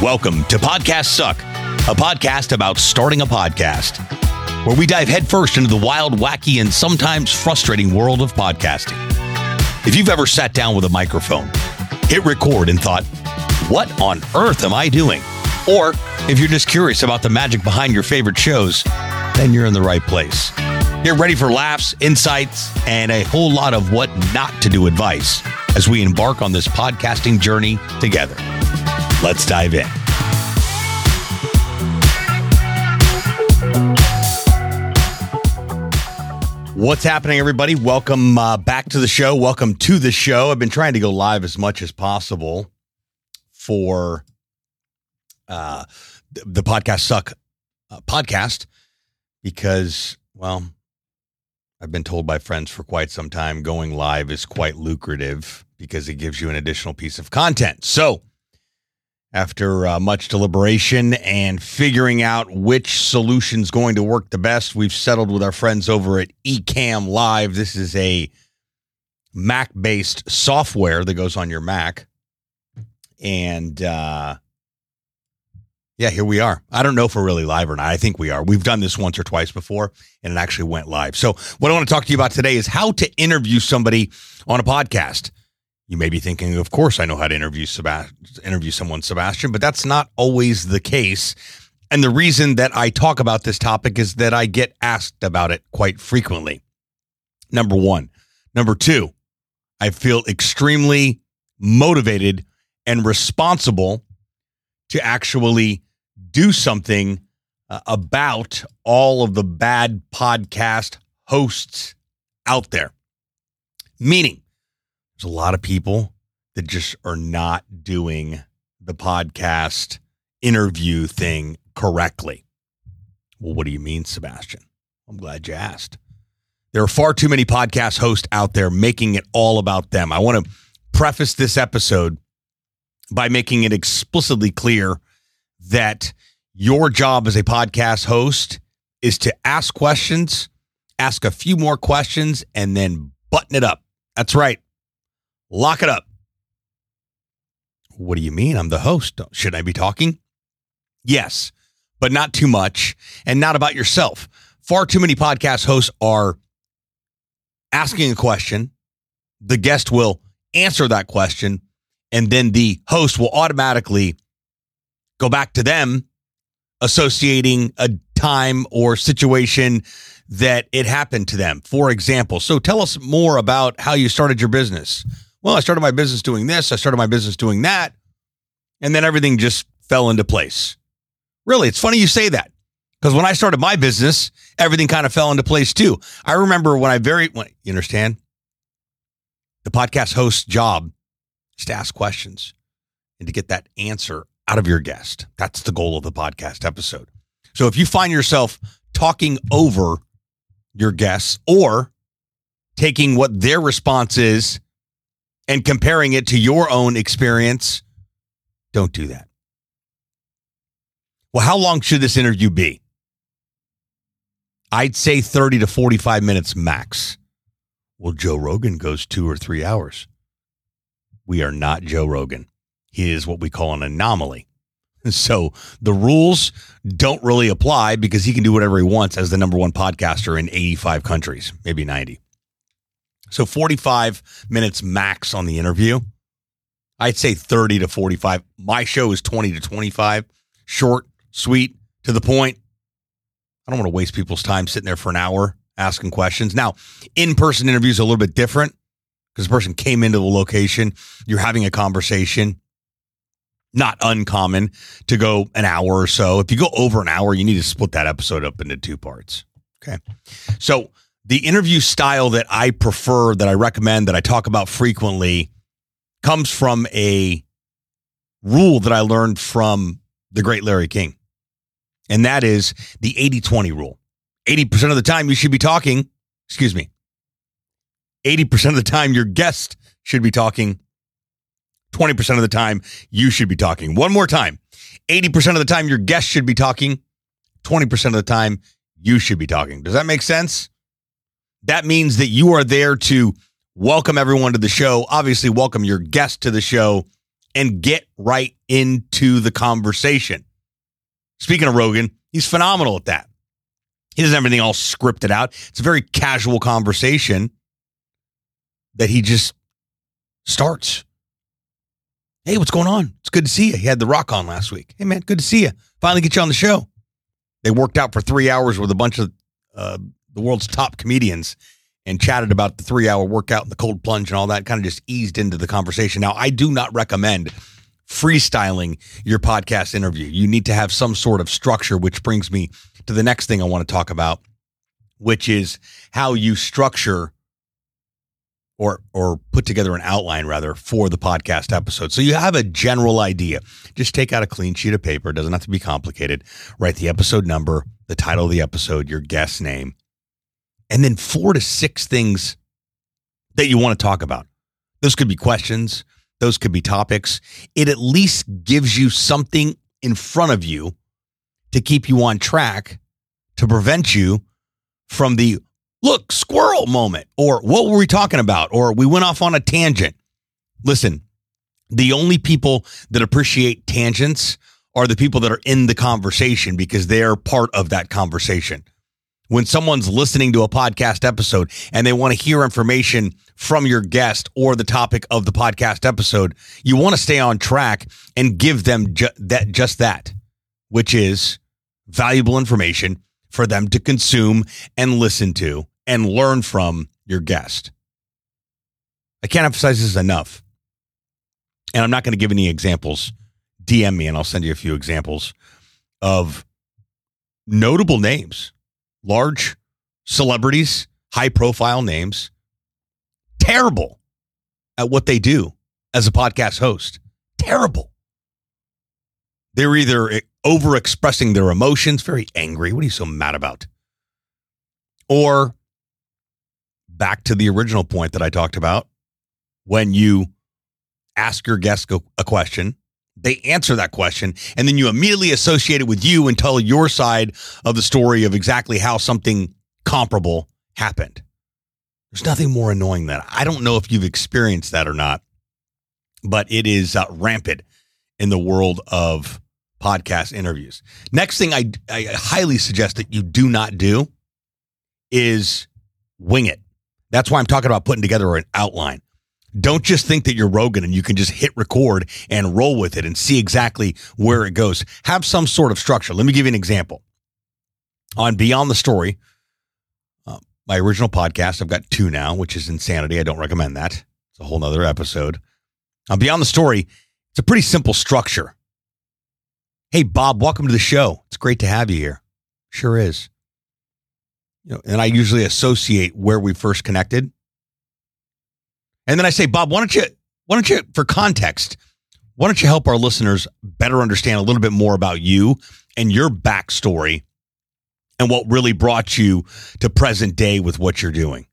Welcome to Podcasts Suck, a podcast about starting a podcast, where we dive headfirst into the wild, wacky, and sometimes frustrating world of podcasting. If you've ever sat down with a microphone, hit record, and thought, what on earth am I doing? Or if you're just curious about the magic behind your favorite shows, then you're in the right place. Get ready for laughs, insights, and a whole lot of what not to do advice as we embark on this podcasting journey together. Let's dive in. What's happening, everybody? Welcome uh, back to the show. Welcome to the show. I've been trying to go live as much as possible for uh, the podcast suck uh, podcast because, well, I've been told by friends for quite some time going live is quite lucrative because it gives you an additional piece of content. So, after uh, much deliberation and figuring out which solution's going to work the best, we've settled with our friends over at Ecamm Live. This is a Mac based software that goes on your Mac. And uh, yeah, here we are. I don't know if we're really live or not. I think we are. We've done this once or twice before and it actually went live. So, what I want to talk to you about today is how to interview somebody on a podcast. You may be thinking, of course, I know how to interview interview someone, Sebastian, but that's not always the case. And the reason that I talk about this topic is that I get asked about it quite frequently. Number one. Number two, I feel extremely motivated and responsible to actually do something uh, about all of the bad podcast hosts out there. Meaning, there's a lot of people that just are not doing the podcast interview thing correctly. Well, what do you mean, Sebastian? I'm glad you asked. There are far too many podcast hosts out there making it all about them. I want to preface this episode by making it explicitly clear that your job as a podcast host is to ask questions, ask a few more questions, and then button it up. That's right. Lock it up. What do you mean? I'm the host. Should I be talking? Yes, but not too much and not about yourself. Far too many podcast hosts are asking a question. The guest will answer that question, and then the host will automatically go back to them associating a time or situation that it happened to them. For example, so tell us more about how you started your business. Well, I started my business doing this, I started my business doing that, and then everything just fell into place. Really, it's funny you say that because when I started my business, everything kind of fell into place too. I remember when I very, when, you understand, the podcast host's job is to ask questions and to get that answer out of your guest. That's the goal of the podcast episode. So if you find yourself talking over your guests or taking what their response is and comparing it to your own experience, don't do that. Well, how long should this interview be? I'd say 30 to 45 minutes max. Well, Joe Rogan goes two or three hours. We are not Joe Rogan. He is what we call an anomaly. So the rules don't really apply because he can do whatever he wants as the number one podcaster in 85 countries, maybe 90. So 45 minutes max on the interview. I'd say 30 to 45. My show is 20 to 25. Short, sweet, to the point. I don't want to waste people's time sitting there for an hour asking questions. Now, in person interviews are a little bit different because the person came into the location. You're having a conversation. Not uncommon to go an hour or so. If you go over an hour, you need to split that episode up into two parts. Okay. So, the interview style that I prefer, that I recommend, that I talk about frequently comes from a rule that I learned from the great Larry King. And that is the 80 20 rule. 80% of the time you should be talking, excuse me, 80% of the time your guest should be talking. 20% of the time you should be talking. One more time 80% of the time your guest should be talking. 20% of the time you should be talking. Does that make sense? That means that you are there to welcome everyone to the show, obviously, welcome your guest to the show, and get right into the conversation. Speaking of Rogan, he's phenomenal at that. He doesn't have anything all scripted out. It's a very casual conversation that he just starts. Hey, what's going on? It's good to see you. He had the rock on last week. Hey, man, good to see you. Finally get you on the show. They worked out for three hours with a bunch of uh, the world's top comedians and chatted about the three hour workout and the cold plunge and all that, kind of just eased into the conversation. Now, I do not recommend freestyling your podcast interview. You need to have some sort of structure, which brings me to the next thing I want to talk about, which is how you structure or or put together an outline rather for the podcast episode. So you have a general idea. Just take out a clean sheet of paper, it doesn't have to be complicated. Write the episode number, the title of the episode, your guest name, and then four to six things that you want to talk about. Those could be questions, those could be topics. It at least gives you something in front of you to keep you on track to prevent you from the look, squirrel moment, or what were we talking about, or we went off on a tangent. Listen, the only people that appreciate tangents are the people that are in the conversation because they're part of that conversation. When someone's listening to a podcast episode and they want to hear information from your guest or the topic of the podcast episode, you want to stay on track and give them ju- that just that, which is valuable information for them to consume and listen to and learn from your guest. I can't emphasize this enough. And I'm not going to give any examples. DM me and I'll send you a few examples of notable names, large celebrities, high profile names, terrible at what they do as a podcast host. Terrible. They're either over expressing their emotions, very angry. What are you so mad about? Or back to the original point that I talked about when you ask your guest a question, they answer that question, and then you immediately associate it with you and tell your side of the story of exactly how something comparable happened. There's nothing more annoying than. I don't know if you've experienced that or not, but it is uh, rampant in the world of podcast interviews. Next thing I, I highly suggest that you do not do is wing it. That's why I'm talking about putting together an outline. Don't just think that you're Rogan and you can just hit record and roll with it and see exactly where it goes. Have some sort of structure. Let me give you an example. On Beyond the Story, uh, my original podcast, I've got two now, which is insanity. I don't recommend that. It's a whole nother episode. On Beyond the Story, it's a pretty simple structure. Hey, Bob, welcome to the show. It's great to have you here. Sure is. You know, and I usually associate where we first connected. And then I say, Bob, why don't you, why don't you, for context, why don't you help our listeners better understand a little bit more about you and your backstory and what really brought you to present day with what you're doing?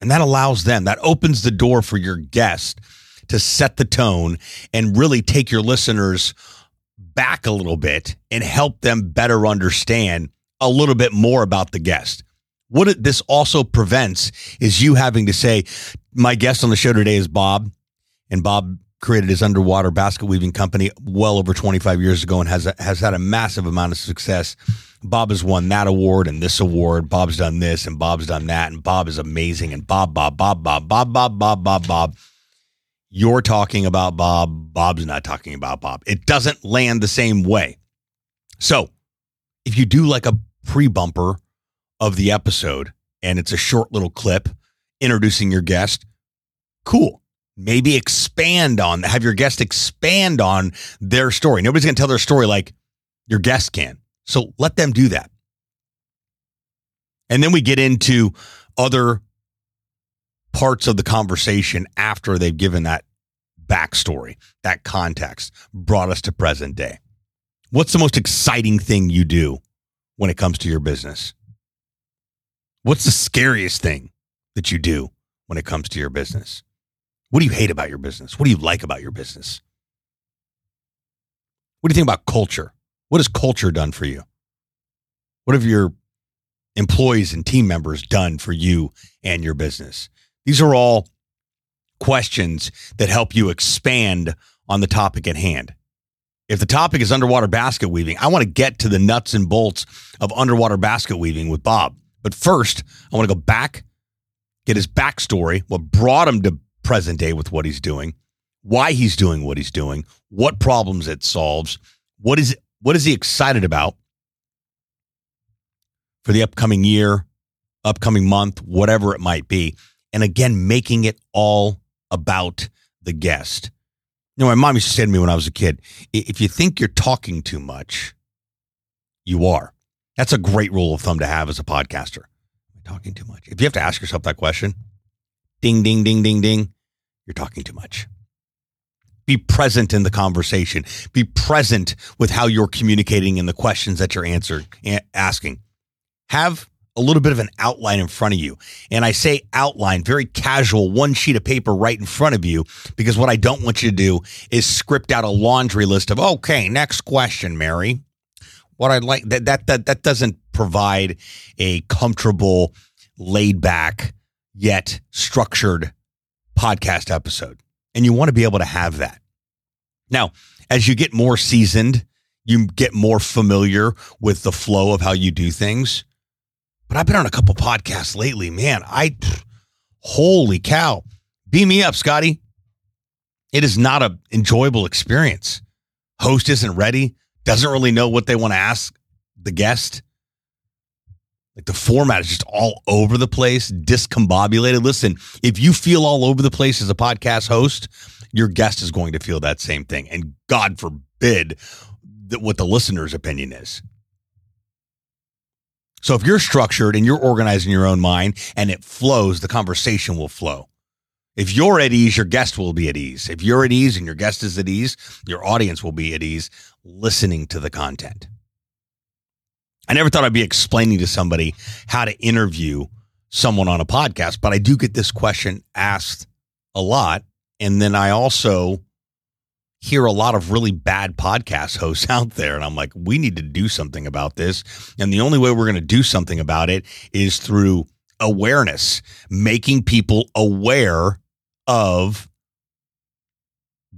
And that allows them, that opens the door for your guest to set the tone and really take your listeners back a little bit and help them better understand a little bit more about the guest. What it, this also prevents is you having to say, my guest on the show today is Bob, and Bob created his underwater basket weaving company well over 25 years ago and has has had a massive amount of success. Bob has won that award and this award. Bob's done this and Bob's done that and Bob is amazing and Bob Bob Bob Bob Bob Bob Bob Bob Bob. You're talking about Bob. Bob's not talking about Bob. It doesn't land the same way. So, if you do like a pre bumper of the episode and it's a short little clip introducing your guest, cool. Maybe expand on, have your guest expand on their story. Nobody's going to tell their story like your guest can. So let them do that. And then we get into other parts of the conversation after they've given that backstory, that context, brought us to present day. What's the most exciting thing you do when it comes to your business? What's the scariest thing that you do when it comes to your business? What do you hate about your business? What do you like about your business? What do you think about culture? What has culture done for you? What have your employees and team members done for you and your business? These are all questions that help you expand on the topic at hand. If the topic is underwater basket weaving, I want to get to the nuts and bolts of underwater basket weaving with Bob. But first, I want to go back, get his backstory, what brought him to present day with what he's doing, why he's doing what he's doing, what problems it solves, what is what is he excited about for the upcoming year, upcoming month, whatever it might be. And again, making it all about the guest. You know, my mom used to say to me when I was a kid, if you think you're talking too much, you are. That's a great rule of thumb to have as a podcaster. Talking too much. If you have to ask yourself that question, ding, ding, ding, ding, ding, you're talking too much. Be present in the conversation. Be present with how you're communicating and the questions that you're answering, asking. Have a little bit of an outline in front of you. And I say outline, very casual, one sheet of paper right in front of you, because what I don't want you to do is script out a laundry list of, okay, next question, Mary. What I'd like that that that that doesn't provide a comfortable, laid back, yet structured podcast episode. And you want to be able to have that. Now, as you get more seasoned, you get more familiar with the flow of how you do things but I've been on a couple podcasts lately. Man, I holy cow. Beam me up, Scotty. It is not an enjoyable experience. Host isn't ready, doesn't really know what they want to ask the guest. Like the format is just all over the place, discombobulated. Listen, if you feel all over the place as a podcast host, your guest is going to feel that same thing. And God forbid that what the listener's opinion is. So if you're structured and you're organized in your own mind and it flows, the conversation will flow. If you're at ease, your guest will be at ease. If you're at ease and your guest is at ease, your audience will be at ease listening to the content. I never thought I'd be explaining to somebody how to interview someone on a podcast, but I do get this question asked a lot. And then I also hear a lot of really bad podcast hosts out there. And I'm like, we need to do something about this. And the only way we're going to do something about it is through awareness, making people aware of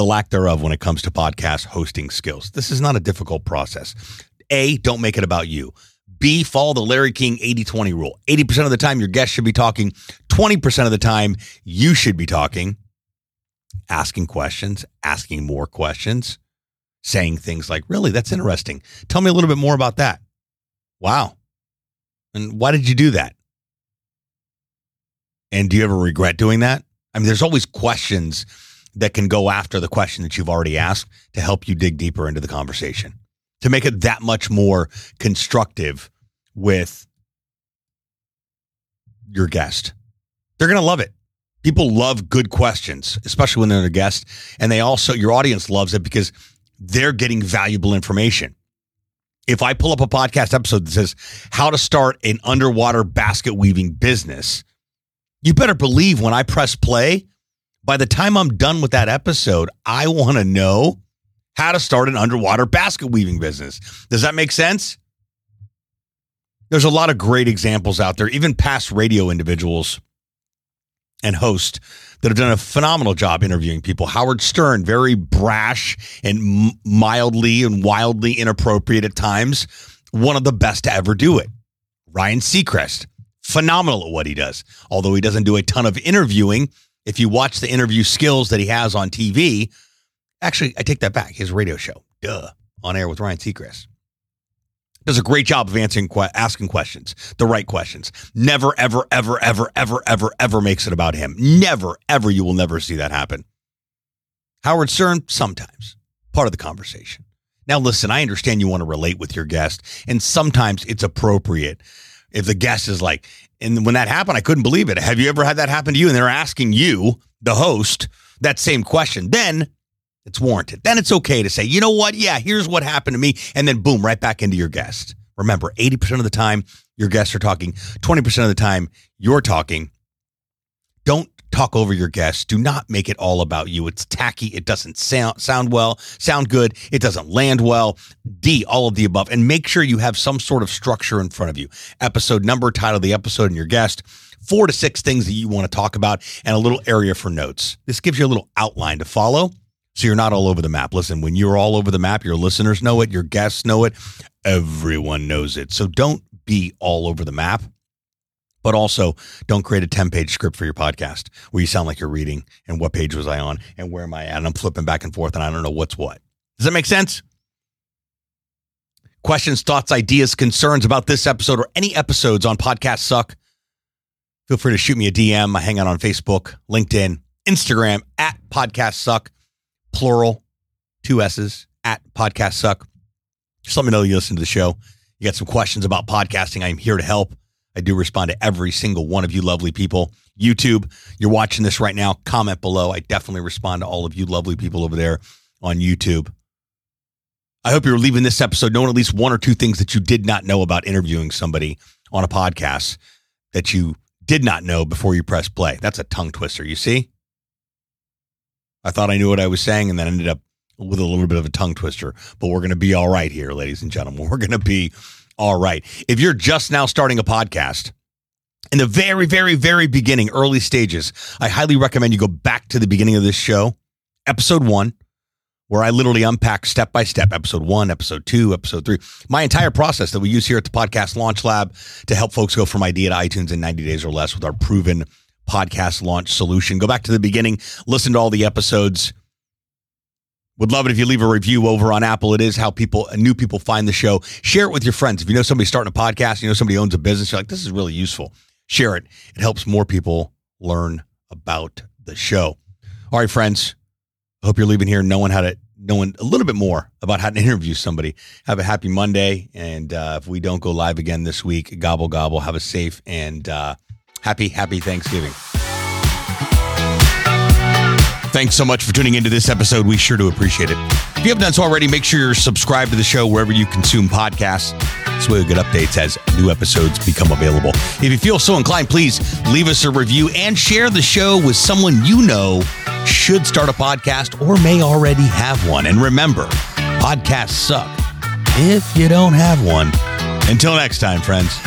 the lack thereof when it comes to podcast hosting skills. This is not a difficult process. A, don't make it about you. B, follow the Larry King 80 20 rule. 80% of the time, your guest should be talking. 20% of the time, you should be talking asking questions, asking more questions, saying things like, Really, that's interesting. Tell me a little bit more about that. Wow. And why did you do that? And do you ever regret doing that? I mean, there's always questions that can go after the question that you've already asked to help you dig deeper into the conversation, to make it that much more constructive with your guest. They're going to love it people love good questions, especially when they're a guest. And they also, your audience loves it because they're getting valuable information. If I pull up a podcast episode that says how to start an underwater basket weaving business, you better believe when I press play, by the time I'm done with that episode, I want to know how to start an underwater basket weaving business. Does that make sense? There's a lot of great examples out there, even past radio individuals and hosts that have done a phenomenal job interviewing people. Howard Stern, very brash and mildly and wildly inappropriate at times, one of the best to ever do it. Ryan Seacrest, phenomenal at what he does. Although he doesn't do a ton of interviewing, if you watch the interview skills that he has on TV, actually, I take that back. His radio show, duh, on air with Ryan Seacrest does a great job of answering asking questions, the right questions. Never, ever, ever, ever, ever, ever, ever makes it about him. Never, ever. You will never see that happen. Howard Stern, sometimes part of the conversation. Now, listen, I understand you want to relate with your guest, and sometimes it's appropriate if the guest is like, and when that happened, I couldn't believe it. Have you ever had that happen to you? And they're asking you, the host, that same question. Then it's warranted. Then it's okay to say, you know what? Yeah, here's what happened to me. And then boom, right back into your guest. Remember, 80% of the time, your guests are talking. 20% of the time, you're talking. Don't talk over your guests. Do not make it all about you. It's tacky. It doesn't sound sound well, sound good. It doesn't land well. D, all of the above. And make sure you have some sort of structure in front of you. Episode number, title of the episode, and your guest four to six things that you want to talk about, and a little area for notes. This gives you a little outline to follow so you're not all over the map. Listen, when you're all over the map, your listeners know it, your guests know it, everyone knows it. So don't be all over the map. But also, don't create a 10 page script for your podcast where you sound like you're reading and what page was I on and where am I at? And I'm flipping back and forth and I don't know what's what. Does that make sense? Questions, thoughts, ideas, concerns about this episode or any episodes on Podcasts Suck, feel free to shoot me a DM. I hang out on Facebook, LinkedIn, Instagram at Podcasts Suck, plural, two S's at Podcasts Suck. Just let me know you listen to the show. You got some questions about podcasting. I'm here to help. I do respond to every single one of you lovely people. YouTube, you're watching this right now. Comment below. I definitely respond to all of you lovely people over there on YouTube. I hope you're leaving this episode knowing at least one or two things that you did not know about interviewing somebody on a podcast that you did not know before you press play. That's a tongue twister, you see? I thought I knew what I was saying and then ended up with a little bit of a tongue twister, but we're going to be all right here, ladies and gentlemen. We're going to be all right. If you're just now starting a podcast, in the very, very, very beginning, early stages, I highly recommend you go back to the beginning of this show, episode one, where I literally unpack step by step, episode one, episode two, episode three, my entire process that we use here at the Podcast Launch Lab to help folks go from idea to iTunes in 90 days or less with our proven podcast launch solution. Go back to the beginning, listen to all the episodes. Would love it if you leave a review over on Apple. It is how people, new people find the show. Share it with your friends. If you know somebody starting a podcast, you know somebody owns a business, you're like, this is really useful. Share it. It helps more people learn about the show. All right, friends. I hope you're leaving here knowing how to knowing a little bit more about how to interview somebody. Have a happy Monday, and uh, if we don't go live again this week, gobble gobble. Have a safe and uh, happy happy Thanksgiving. Thanks so much for tuning into this episode. We sure do appreciate it. If you haven't done so already, make sure you're subscribed to the show wherever you consume podcasts. This way you'll get updates as new episodes become available. If you feel so inclined, please leave us a review and share the show with someone you know should start a podcast or may already have one. And remember, podcasts suck if you don't have one. Until next time, friends.